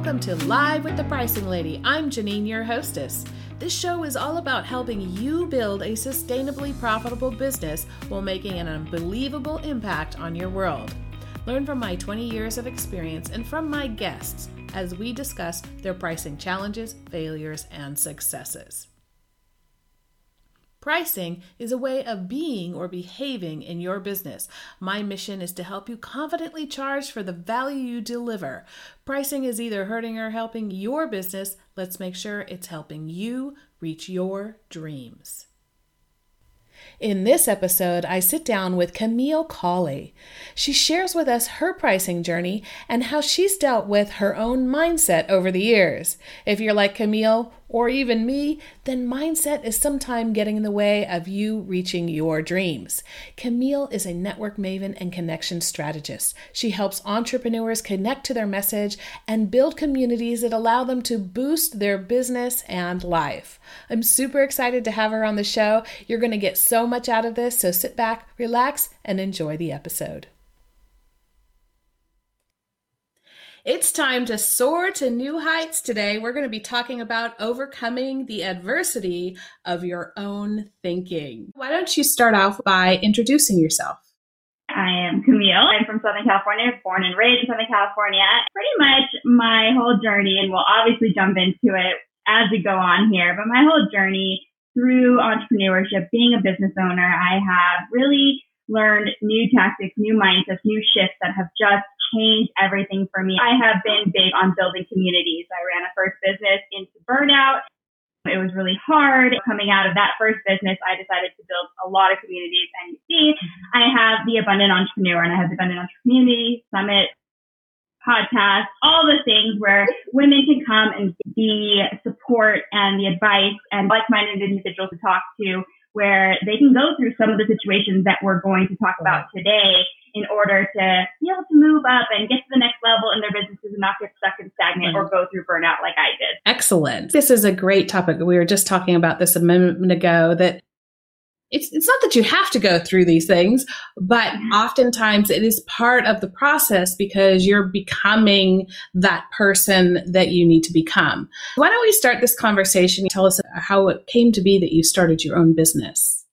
welcome to Live with the Pricing Lady. I'm Janine, your hostess. This show is all about helping you build a sustainably profitable business while making an unbelievable impact on your world. Learn from my 20 years of experience and from my guests as we discuss their pricing challenges, failures, and successes. Pricing is a way of being or behaving in your business. My mission is to help you confidently charge for the value you deliver. Pricing is either hurting or helping your business. Let's make sure it's helping you reach your dreams. In this episode, I sit down with Camille Cawley. She shares with us her pricing journey and how she's dealt with her own mindset over the years. If you're like Camille, or even me, then mindset is sometime getting in the way of you reaching your dreams. Camille is a network maven and connection strategist. She helps entrepreneurs connect to their message and build communities that allow them to boost their business and life. I'm super excited to have her on the show. You're going to get so much out of this, so sit back, relax, and enjoy the episode. It's time to soar to new heights today. We're going to be talking about overcoming the adversity of your own thinking. Why don't you start off by introducing yourself? I am Camille. I'm from Southern California, born and raised in Southern California. Pretty much my whole journey, and we'll obviously jump into it as we go on here, but my whole journey through entrepreneurship, being a business owner, I have really learned new tactics, new mindsets, new shifts that have just changed everything for me. I have been big on building communities. I ran a first business into burnout. It was really hard. Coming out of that first business, I decided to build a lot of communities. And you see, I have the Abundant Entrepreneur and I have the Abundant Entrepreneur Community Summit podcast, all the things where women can come and be support and the advice and like-minded individuals to talk to where they can go through some of the situations that we're going to talk about today in order to be able to move up and get to the next level in their businesses and not get stuck and stagnant or go through burnout like I did. Excellent. This is a great topic. We were just talking about this a moment ago that it's, it's not that you have to go through these things, but oftentimes it is part of the process because you're becoming that person that you need to become. Why don't we start this conversation? Tell us how it came to be that you started your own business.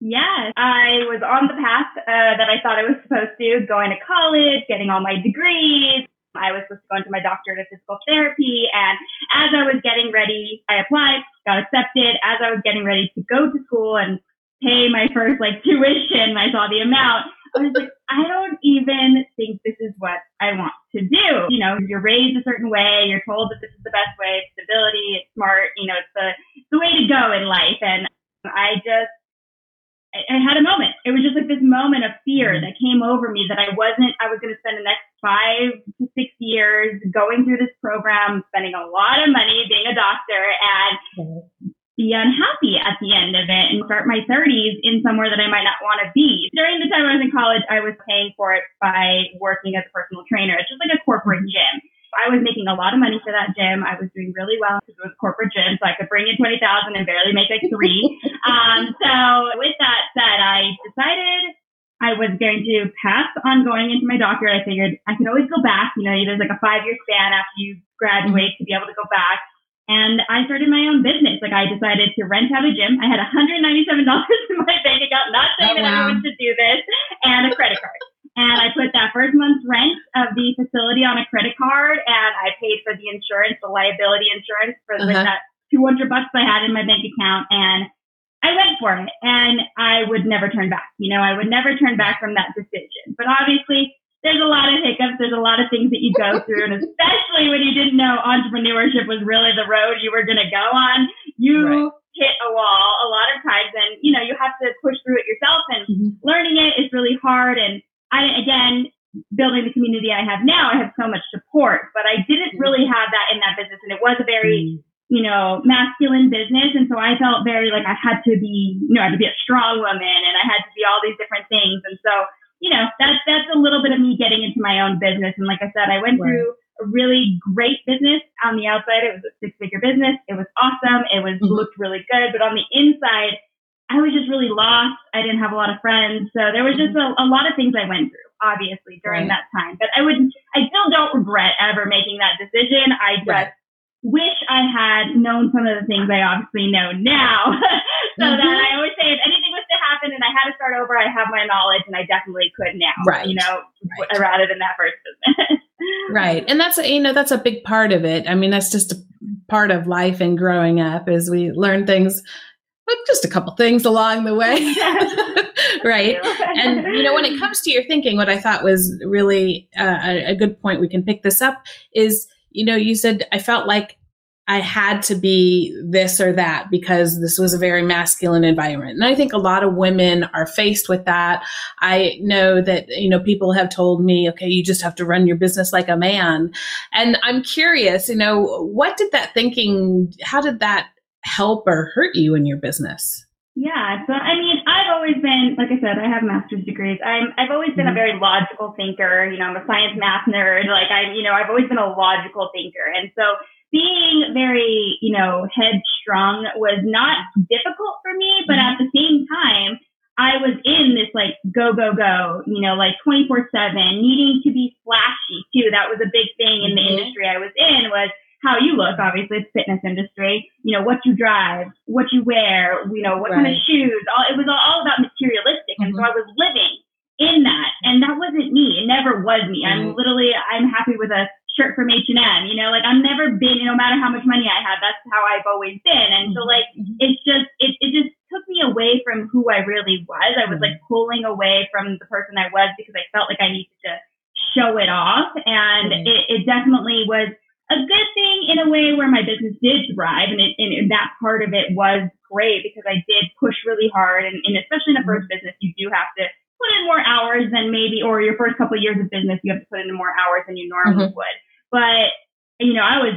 Yes, I was on the path uh, that I thought I was supposed to, going to college, getting all my degrees. I was supposed to go into my doctorate of physical therapy. And as I was getting ready, I applied, got accepted. As I was getting ready to go to school and pay my first like tuition, I saw the amount. I was like, I don't even think this is what I want to do. You know, you're raised a certain way. You're told that this is the best way. It's stability. It's smart. You know, it's the, the way to go in life. And I just I had a moment. It was just like this moment of fear mm-hmm. that came over me that I wasn't, I was going to spend the next five to six years going through this program, spending a lot of money being a doctor and be unhappy at the end of it and start my 30s in somewhere that I might not want to be. During the time I was in college, I was paying for it by working as a personal trainer. It's just like a corporate mm-hmm. gym. I was making a lot of money for that gym. I was doing really well because it was a corporate gym, so I could bring in twenty thousand and barely make like three. um, so with that said, I decided I was going to pass on going into my doctorate. I figured I can always go back. You know, there's like a five year span after you graduate to be able to go back. And I started my own business. Like I decided to rent out a gym. I had $197 in my bank account, not saying oh, that everyone should do this, and a credit card and I put that first month's rent of the facility on a credit card, and I paid for the insurance, the liability insurance for uh-huh. like that 200 bucks I had in my bank account, and I went for it, and I would never turn back. You know, I would never turn back from that decision. But obviously, there's a lot of hiccups. There's a lot of things that you go through, and especially when you didn't know entrepreneurship was really the road you were going to go on, you right. hit a wall a lot of times, and you know you have to push through it yourself. And mm-hmm. learning it is really hard, and I, again, building the community I have now, I have so much support, but I didn't really have that in that business. And it was a very, mm. you know, masculine business. And so I felt very like I had to be, you know, I had to be a strong woman and I had to be all these different things. And so, you know, that's, that's me getting into my own business. And like I said, I went right. through a really great business on the outside. It was a six figure business. It was awesome. It was mm-hmm. looked really good. But on the inside, I was just really lost. I didn't have a lot of friends. So there was just a, a lot of things I went through. obviously, during right. that time. But I would, I still don't regret ever making that decision. I just right. Wish I had known some of the things I obviously know now. so mm-hmm. that I always say, if anything was to happen and I had to start over, I have my knowledge and I definitely could now. Right. You know, right. rather than that first business. right. And that's, you know, that's a big part of it. I mean, that's just a part of life and growing up is we learn things but just a couple things along the way. right. And, you know, when it comes to your thinking, what I thought was really uh, a, a good point, we can pick this up is, you know, you said, I felt like I had to be this or that because this was a very masculine environment. And I think a lot of women are faced with that. I know that, you know, people have told me, okay, you just have to run your business like a man. And I'm curious, you know, what did that thinking, how did that help or hurt you in your business? Yeah, so I mean, been, like I said, I have master's degrees. I'm, I've always been mm-hmm. a very logical thinker. You know, I'm a science math nerd. Like I'm, you know, I've always been a logical thinker. And so being very, you know, headstrong was not difficult for me, but mm-hmm. at the same time, I was in this like go, go, go, you know, like 24 seven, needing to be flashy too. That was a big thing in the mm-hmm. industry I was in was how you look, obviously, it's fitness industry, you know, what you drive, what you wear, you know, what right. kind of shoes, all, it was all about materialistic. Mm-hmm. And so mm-hmm. I was living in that. And that wasn't me. It never was me. Mm-hmm. I'm literally, I'm happy with a shirt from H&M, you know, like I've never been, no matter how much money I have, that's how I've always been. And so mm-hmm. like, mm-hmm. it's just, it, it just took me away from who I really was. I was like pulling away from the person I was because I felt like I needed to show it off. And it, it definitely was, a good thing in a way where my business did thrive and, it, and that part of it was great because I did push really hard and, and especially in the first business you do have to put in more hours than maybe or your first couple of years of business you have to put in more hours than you normally mm-hmm. would. But you know I was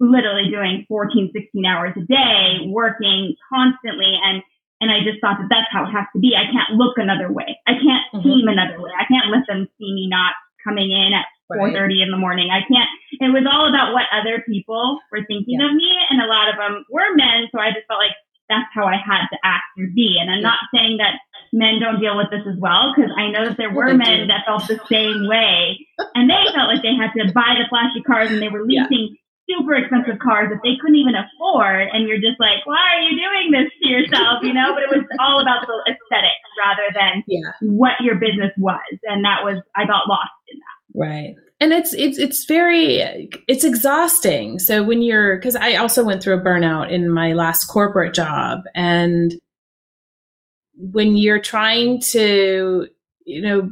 literally doing 14 16 hours a day working constantly and and I just thought that that's how it has to be. I can't look another way. I can't mm-hmm. seem another way. I can't let them see me not coming in at 4:30 right. in the morning. I can't. It was all about what other people were thinking yeah. of me, and a lot of them were men. So I just felt like that's how I had to act or be. And I'm yeah. not saying that men don't deal with this as well, because I know that there were men that felt the same way, and they felt like they had to buy the flashy cars, and they were leasing. Yeah. Super expensive cars that they couldn't even afford, and you're just like, why are you doing this to yourself? You know, but it was all about the aesthetic rather than yeah. what your business was, and that was I got lost. Right. And it's it's it's very it's exhausting. So when you're cuz I also went through a burnout in my last corporate job and when you're trying to you know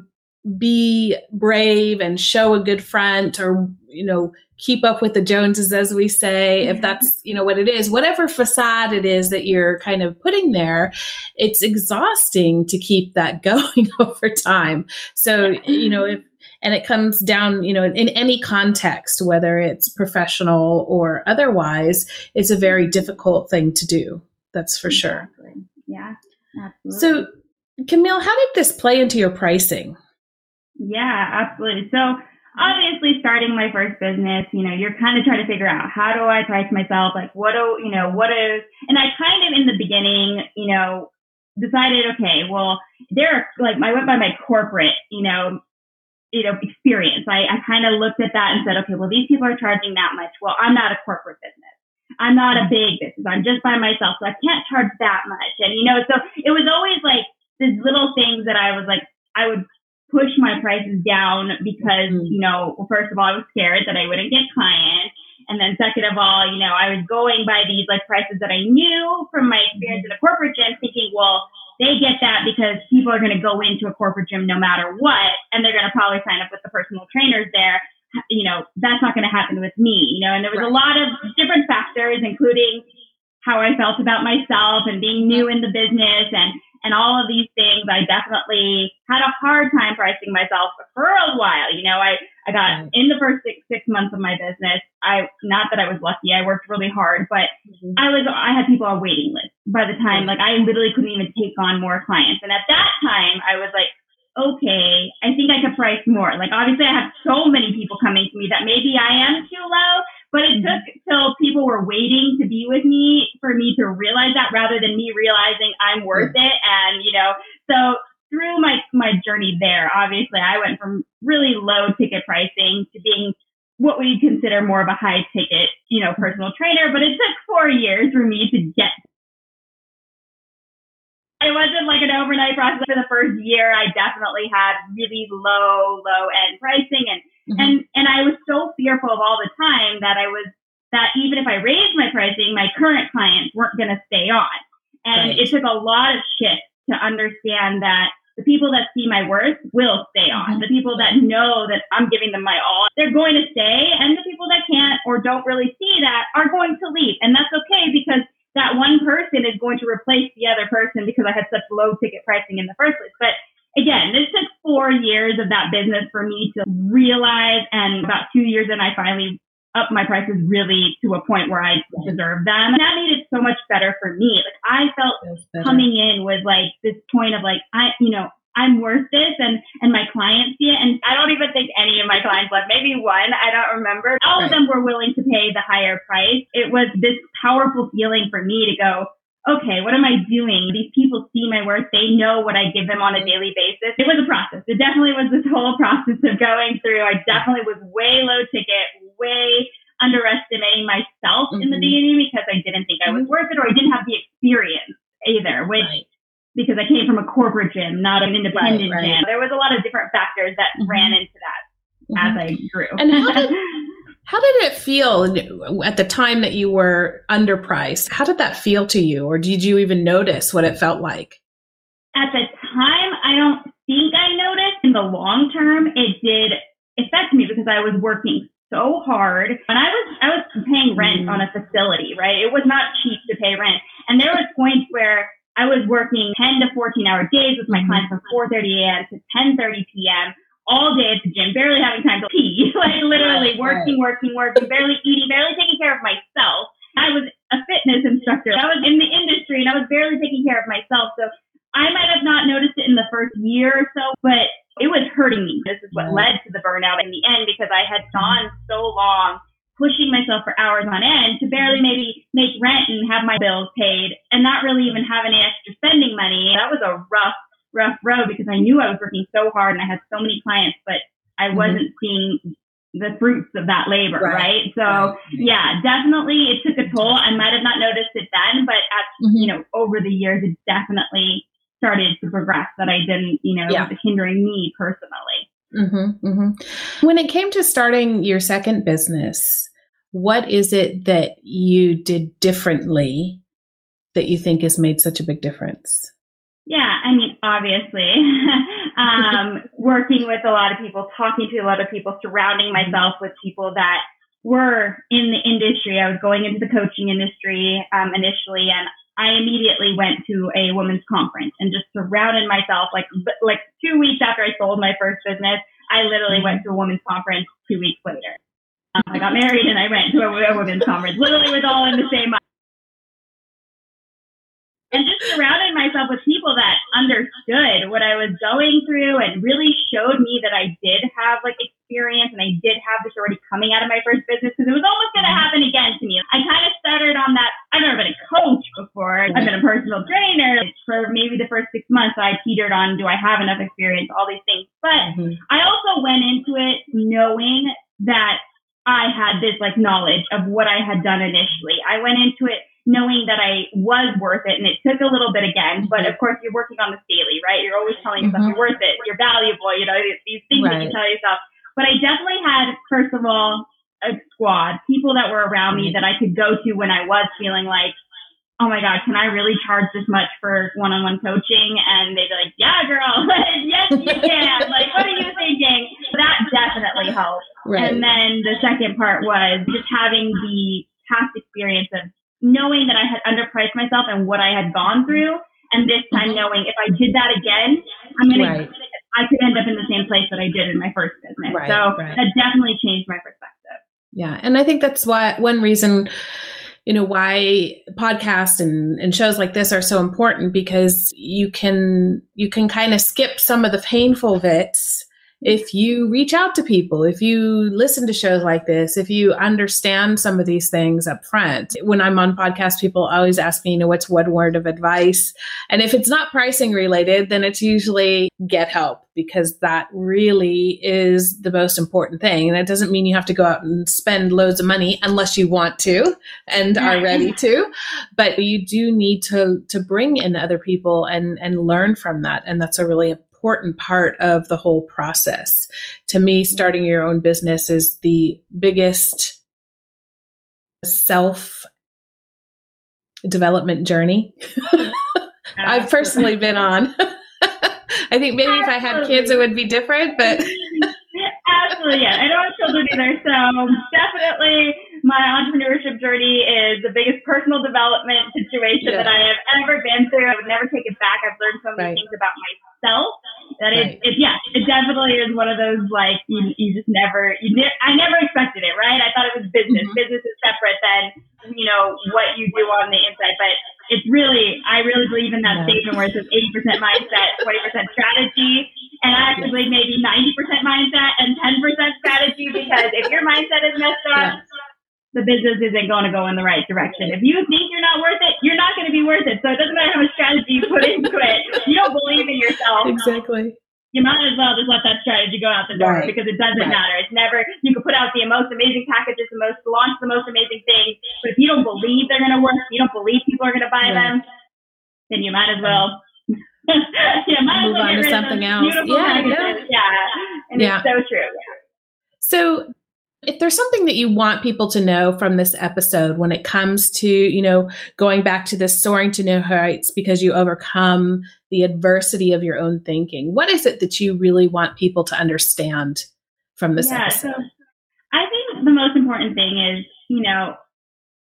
be brave and show a good front or you know keep up with the joneses as we say if that's you know what it is. Whatever facade it is that you're kind of putting there it's exhausting to keep that going over time. So you know if and it comes down you know in, in, any context whether it's professional or otherwise it's a very difficult thing to do that's for exactly. sure yeah absolutely. so camille how did this play into your pricing? Yeah absolutely. So obviously starting my first business you know you're kind of trying to figure out how do i price myself like what do you know what is and i kind of in the beginning you know decided okay well there are like i went by my corporate you know you know, experience. I, I kind of looked at that and said, okay, well, these people are charging that much. Well, I'm not a corporate business. I'm not a mm-hmm. big business. I'm just by myself. So I can't charge that much. And, you know, so it was always like these little things that I was like, I would push my prices down because, mm-hmm. you know, well, first of all, I was scared that I wouldn't get clients. And then second of all, you know, I was going by these like prices that I knew from my experience in a corporate gym thinking, well, they get that because people are going to go into a corporate gym no matter what, and they're going to probably sign up with the personal trainers there. You know, that's not going to happen with me, you know, and there was right. a lot of different factors, including how I felt about myself and being new in the business and and all of these things, I definitely had a hard time pricing myself for a while. You know, I, I got in the first six, six months of my business. I, not that I was lucky, I worked really hard, but mm-hmm. I was, I had people on waiting list by the time, like I literally couldn't even take on more clients. And at that time, I was like, okay, I think I could price more. Like obviously I have so many people coming to me that maybe I am too low, but it mm-hmm. took till people were waiting to be with me for me to realize that rather than me realizing I'm worth it. And, you know, so through my, my journey there, obviously I went from really low ticket pricing to being what we consider more of a high ticket, you know, personal trainer, but it took four years for me to get it wasn't like an overnight process for the first year. I definitely had really low, low end pricing and, mm-hmm. and, and I was so fearful of all the time that I was, that even if I raised my pricing, my current clients weren't going to stay on. And right. it took a lot of shifts to understand that the people that see my worth will stay on. Mm-hmm. The people that know that I'm giving them my all, they're going to stay. And the people that can't or don't really see that are going to leave. And that's okay because that one person is going to replace the other person because I had such low ticket pricing in the first place. But again, this took four years of that business for me to realize. And about two years in, I finally up my prices really to a point where I deserve them. And that made it so much better for me. Like I felt coming in with like this point of like, I, you know, I'm worth this and, and my clients see it. And I don't even think any of my clients left, maybe one, I don't remember. All right. of them were willing to pay the higher price. It was this powerful feeling for me to go, okay, what am I doing? These people see my worth. They know what I give them on a daily basis. It was a process. It definitely was this whole process of going through. I definitely was way low ticket, way underestimating myself mm-hmm. in the mm-hmm. beginning because I didn't think I was mm-hmm. worth it or I didn't have the experience either, which right. because I came from a corporate gym, not an independent right, right. gym. There was a lot of different factors that mm-hmm. ran into that mm-hmm. as I grew. And how did, how did it feel at the time that you were underpriced? How did that feel to you? Or did you even notice what it felt like? At the time, I don't think I noticed. In the long term, it did affect me because I was working so hard. And I was I was paying rent mm. on a facility, right? It was not cheap to pay rent. And there was points where I was working 10 to 14 hour days with my mm-hmm. clients from 4:30 a.m. to 10:30 p.m. all day at the gym, barely having time to pee, like literally working, working, working, barely eating, barely taking care of myself. I was a fitness instructor. I was in the industry and I was barely taking care of myself. So I might have not noticed it in the first year or so, but it was hurting me. This is what led to the burnout in the end because I had gone so long pushing myself for hours on end to barely maybe make rent and have my bills paid and not really even have any extra spending money. That was a rough, rough road because I knew I was working so hard and I had so many clients, but I mm-hmm. wasn't seeing the fruits of that labor, right? right? So right. yeah, definitely it took a toll. I might have not noticed it then, but as mm-hmm. you know, over the years, it definitely started to progress that I didn't, you know, yeah. hindering me personally. Mm-hmm, mm-hmm. When it came to starting your second business, what is it that you did differently that you think has made such a big difference? Yeah, I mean, obviously, um, working with a lot of people, talking to a lot of people, surrounding mm-hmm. myself with people that were in the industry. I was going into the coaching industry um, initially, and I immediately went to a women's conference and just surrounded myself like like two weeks after I sold my first business. I literally went to a women's conference two weeks later. Um, I got married and I went to a, a women's conference. Literally was all in the same month and just surrounded myself with people that understood what I was going through and really showed me that I did have like experience and I did have this already coming out of my first business because it was almost going to mm-hmm. happen again to me. I kind of started on that. I've never been a coach before. I've been a personal trainer for maybe the first six months. So I teetered on, do I have enough experience? All these things. But mm-hmm. I also went into it knowing that I had this like knowledge of what I had done initially. I went into it knowing that I was worth it. And it took a little bit again, but of course you're working on this daily, right? You're always telling yourself mm-hmm. you're worth it, you're valuable, you know, these things right. that you tell yourself. But I definitely had, first of all, a squad, people that were around me that I could go to when I was feeling like, oh my God, can I really charge this much for one on one coaching? And they'd be like, yeah, girl, yes, you can. like, what are you thinking? That definitely helped. Right. And then the second part was just having the past experience of knowing that I had underpriced myself and what I had gone through, and this time mm-hmm. knowing if I did that again, I'm gonna right. I could end up in the same place that I did in my first business. Right, so right. that definitely changed my perspective. Yeah, and I think that's why one reason you know why podcasts and, and shows like this are so important because you can you can kind of skip some of the painful bits if you reach out to people, if you listen to shows like this, if you understand some of these things up front. When I'm on podcasts, people always ask me, you know, what's one word of advice? And if it's not pricing related, then it's usually get help because that really is the most important thing. And it doesn't mean you have to go out and spend loads of money unless you want to and are ready to. But you do need to to bring in other people and and learn from that. And that's a really important part of the whole process. To me, starting your own business is the biggest self development journey I've personally been on. I think maybe if I had kids, it would be different, but. Absolutely, yeah. I don't have children either, so definitely my entrepreneurship journey is the biggest personal development situation yeah. that I have ever been through. I would never take it back. I've learned so many right. things about myself that right. it, it, yeah, it definitely is one of those like you, you just never, you ne- I never expected it, right? I thought it was business. Mm-hmm. Business is separate than you know what you do on the inside, but it's really, I really believe in that yeah. statement where it says 80% mindset, 20% strategy. And I actually believe maybe 90% mindset and 10% strategy because if your mindset is messed up, yeah the business isn't going to go in the right direction. If you think you're not worth it, you're not going to be worth it. So it doesn't matter how much strategy you put into it. You don't believe in yourself. Exactly. You might as well just let that strategy go out the door right. because it doesn't right. matter. It's never, you can put out the most amazing packages, the most, launch the most amazing things. But if you don't believe they're going to work, you don't believe people are going to buy right. them, then you might as well yeah, move on to something else. Yeah, yeah, yeah, and yeah. it's so true. Yeah. So if there's something that you want people to know from this episode when it comes to, you know, going back to this soaring to new heights because you overcome the adversity of your own thinking, what is it that you really want people to understand from this yeah, episode? So I think the most important thing is, you know,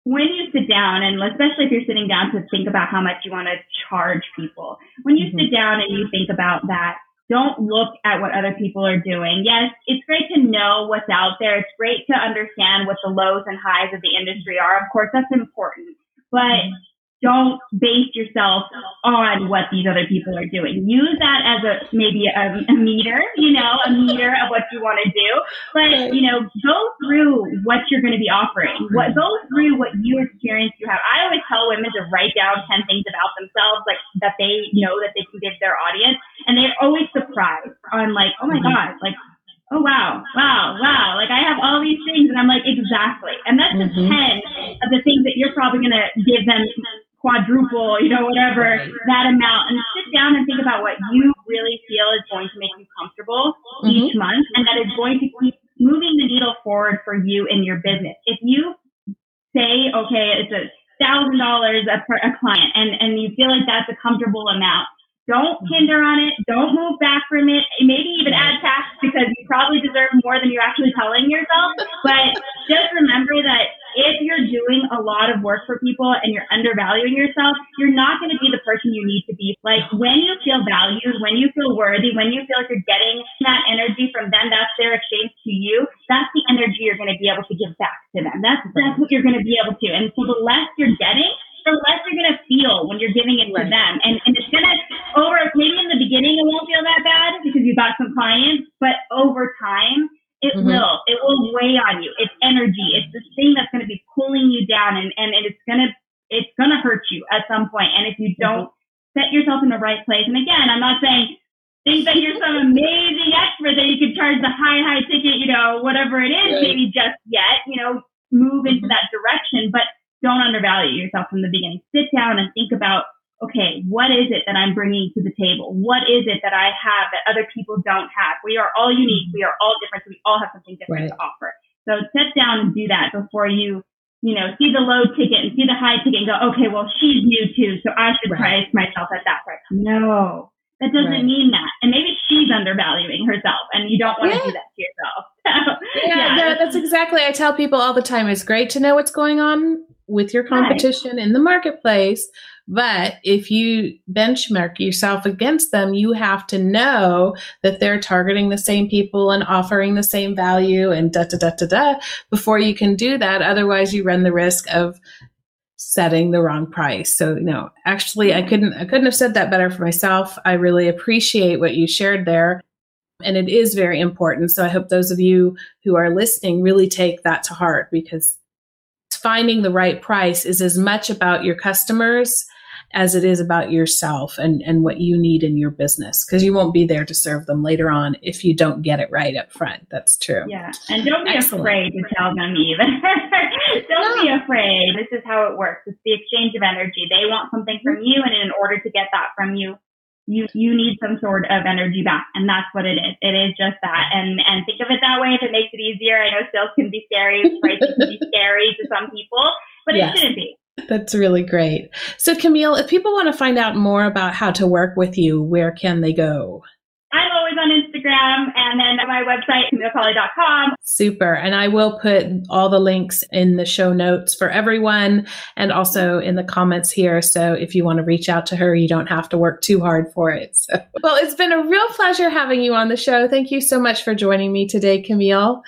when you sit down, and especially if you're sitting down to think about how much you want to charge people, when you mm-hmm. sit down and you think about that, don't look at what other people are doing. Yes, it's great to know what's out there. It's great to understand what the lows and highs of the industry are. Of course, that's important. But don't base yourself on what these other people are doing. Use that as a maybe a, a meter, you know, a meter of what you want to do. But you know, go through what you're going to be offering. What go through what you experience you have. I always tell women to write down ten things about themselves, like that they know that they can give their audience, and they're always surprised on like, oh my mm-hmm. god, like oh wow, wow, wow. Like I have all these things and I'm like, exactly. And that's mm-hmm. just 10 of the things that you're probably going to give them quadruple, you know, whatever that amount, and sit down and think about what you really feel is going to make you comfortable mm-hmm. each month, and that is going to keep moving the needle forward for you in your business. If you say, okay, it's a thousand dollars a client, and and you feel like that's a comfortable amount, don't hinder on it. Don't move back from it. Maybe even add tax because you probably deserve more than you're actually telling yourself. But just remember that if you're doing a lot of work for people and you're undervaluing yourself, you're not going to be the person you need to be. Like when you feel valued, when you feel worthy, when you feel like you're getting that energy from them, that's their exchange to you. That's the energy you're going to be able to give back to them. That's that's what you're going to be able to. And so the less you're getting, the less you're going to feel when you're giving it right. to them. And, and it's going to, over, maybe in the beginning it won't feel that bad because you got some clients, but over time, it mm-hmm. will. It will weigh on you. It's energy. It's this thing that's going to be pulling you down and, and it's going to, it's going to hurt you at some point. And if you mm-hmm. don't mm-hmm. set yourself in the right place, and again, I'm not saying think that you're some amazing expert that you could charge the high, high ticket, you know, whatever it is, right. maybe just yet, you know, move into mm-hmm. that direction. But don't undervalue yourself from the beginning. Sit down and think about, okay, what is it that I'm bringing to the table? What is it that I have that other people don't have? We are all unique. We are all different. So we all have something different right. to offer. So sit down and do that before you, you know, see the low ticket and see the high ticket and go, okay, well, she's new too. So I should right. price myself at that price. No, that doesn't right. mean that. And maybe she's undervaluing herself and you don't want yeah. to do that to yourself. yeah, yeah. that's exactly. I tell people all the time it's great to know what's going on with your competition right. in the marketplace. But if you benchmark yourself against them, you have to know that they're targeting the same people and offering the same value and da da da da da before you can do that. Otherwise, you run the risk of setting the wrong price. So, you know, actually I couldn't I couldn't have said that better for myself. I really appreciate what you shared there. And it is very important. So I hope those of you who are listening really take that to heart because finding the right price is as much about your customers as it is about yourself and, and what you need in your business because you won't be there to serve them later on if you don't get it right up front. That's true. Yeah. And don't be Excellent. afraid to tell them even. don't no. be afraid. This is how it works. It's the exchange of energy. They want something from mm-hmm. you and in order to get that from you, you you need some sort of energy back and that's what it is it is just that and and think of it that way if it makes it easier i know sales can be scary pricing can be scary to some people but yes. it shouldn't be that's really great. So, Camille, if people want to find out more about how to work with you, where can they go? I'm always on Instagram and then my website, CamilleCawley.com. Super. And I will put all the links in the show notes for everyone and also in the comments here. So if you want to reach out to her, you don't have to work too hard for it. So, well, it's been a real pleasure having you on the show. Thank you so much for joining me today, Camille.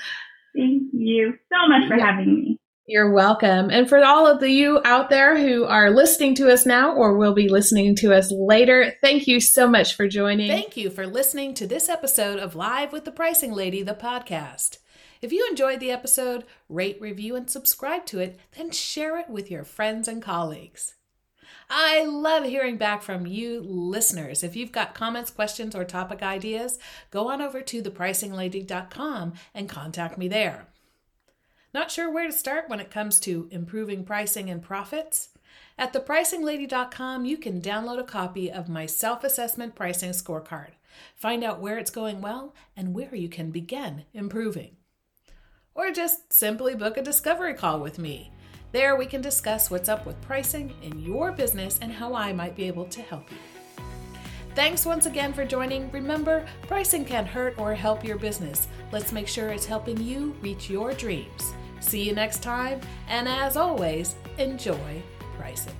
Thank you so much for yeah. having me. You're welcome. And for all of the you out there who are listening to us now or will be listening to us later, thank you so much for joining. Thank you for listening to this episode of Live with the Pricing Lady, the podcast. If you enjoyed the episode, rate, review, and subscribe to it, then share it with your friends and colleagues. I love hearing back from you listeners. If you've got comments, questions, or topic ideas, go on over to thepricinglady.com and contact me there. Not sure where to start when it comes to improving pricing and profits? At thepricinglady.com, you can download a copy of my self assessment pricing scorecard. Find out where it's going well and where you can begin improving. Or just simply book a discovery call with me. There, we can discuss what's up with pricing in your business and how I might be able to help you. Thanks once again for joining. Remember, pricing can hurt or help your business. Let's make sure it's helping you reach your dreams. See you next time, and as always, enjoy pricing.